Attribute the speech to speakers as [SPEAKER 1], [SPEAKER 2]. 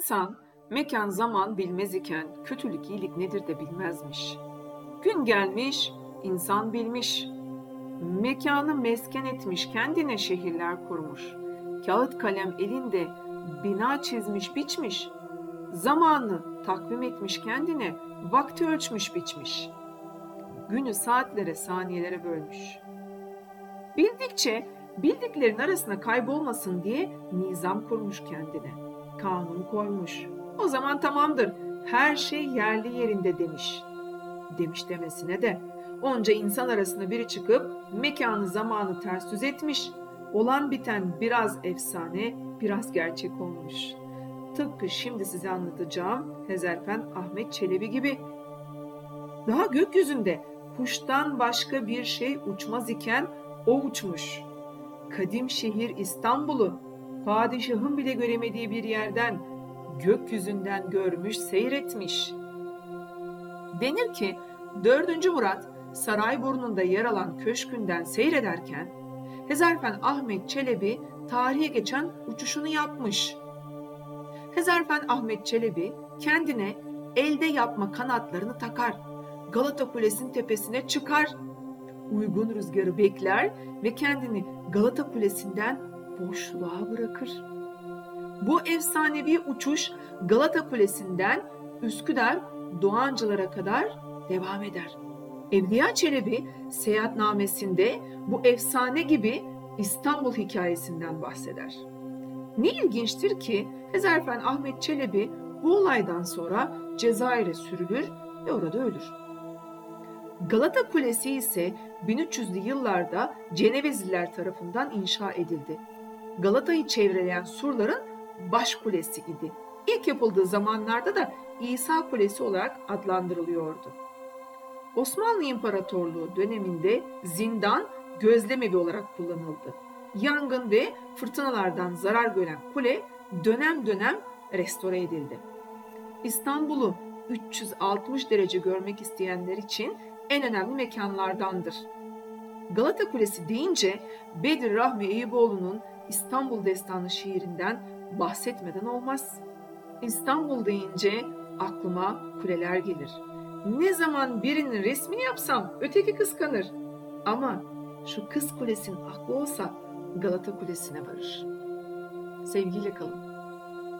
[SPEAKER 1] İnsan mekan zaman bilmez iken kötülük iyilik nedir de bilmezmiş. Gün gelmiş, insan bilmiş. Mekanı mesken etmiş, kendine şehirler kurmuş. Kağıt kalem elinde bina çizmiş, biçmiş. Zamanı takvim etmiş kendine, vakti ölçmüş, biçmiş. Günü saatlere, saniyelere bölmüş. Bildikçe bildiklerin arasına kaybolmasın diye nizam kurmuş kendine. Kanun koymuş. O zaman tamamdır. Her şey yerli yerinde demiş. Demiş demesine de onca insan arasına biri çıkıp mekanı zamanı ters düz etmiş. Olan biten biraz efsane, biraz gerçek olmuş. Tıpkı şimdi size anlatacağım Hezerfen Ahmet Çelebi gibi. Daha gökyüzünde kuştan başka bir şey uçmaz iken o uçmuş. Kadim şehir İstanbul'u padişahın bile göremediği bir yerden gökyüzünden görmüş, seyretmiş. Denir ki 4. Murat Sarayburnu'nda yer alan köşkünden seyrederken Hezarfen Ahmet Çelebi tarihe geçen uçuşunu yapmış. Hezarfen Ahmet Çelebi kendine elde yapma kanatlarını takar. Galata Kulesi'nin tepesine çıkar. Uygun rüzgarı bekler ve kendini Galata Kulesi'nden boşluğa bırakır. Bu efsanevi uçuş Galata Kulesi'nden Üsküdar Doğancılara kadar devam eder. Evliya Çelebi seyahatnamesinde bu efsane gibi İstanbul hikayesinden bahseder. Ne ilginçtir ki Hezarfen Ahmet Çelebi bu olaydan sonra Cezayir'e sürülür ve orada ölür. Galata Kulesi ise 1300'lü yıllarda Cenevezliler tarafından inşa edildi. Galata'yı çevreleyen surların baş kulesi idi. İlk yapıldığı zamanlarda da İsa Kulesi olarak adlandırılıyordu. Osmanlı İmparatorluğu döneminde zindan gözlemevi olarak kullanıldı. Yangın ve fırtınalardan zarar gören kule dönem dönem restore edildi. İstanbul'u 360 derece görmek isteyenler için en önemli mekanlardandır. Galata Kulesi deyince Bedir Rahmi Eyüboğlu'nun İstanbul Destanı şiirinden bahsetmeden olmaz. İstanbul deyince aklıma kuleler gelir. Ne zaman birinin resmini yapsam öteki kıskanır. Ama şu kız kulesinin aklı olsa Galata Kulesi'ne varır. Sevgiyle kalın.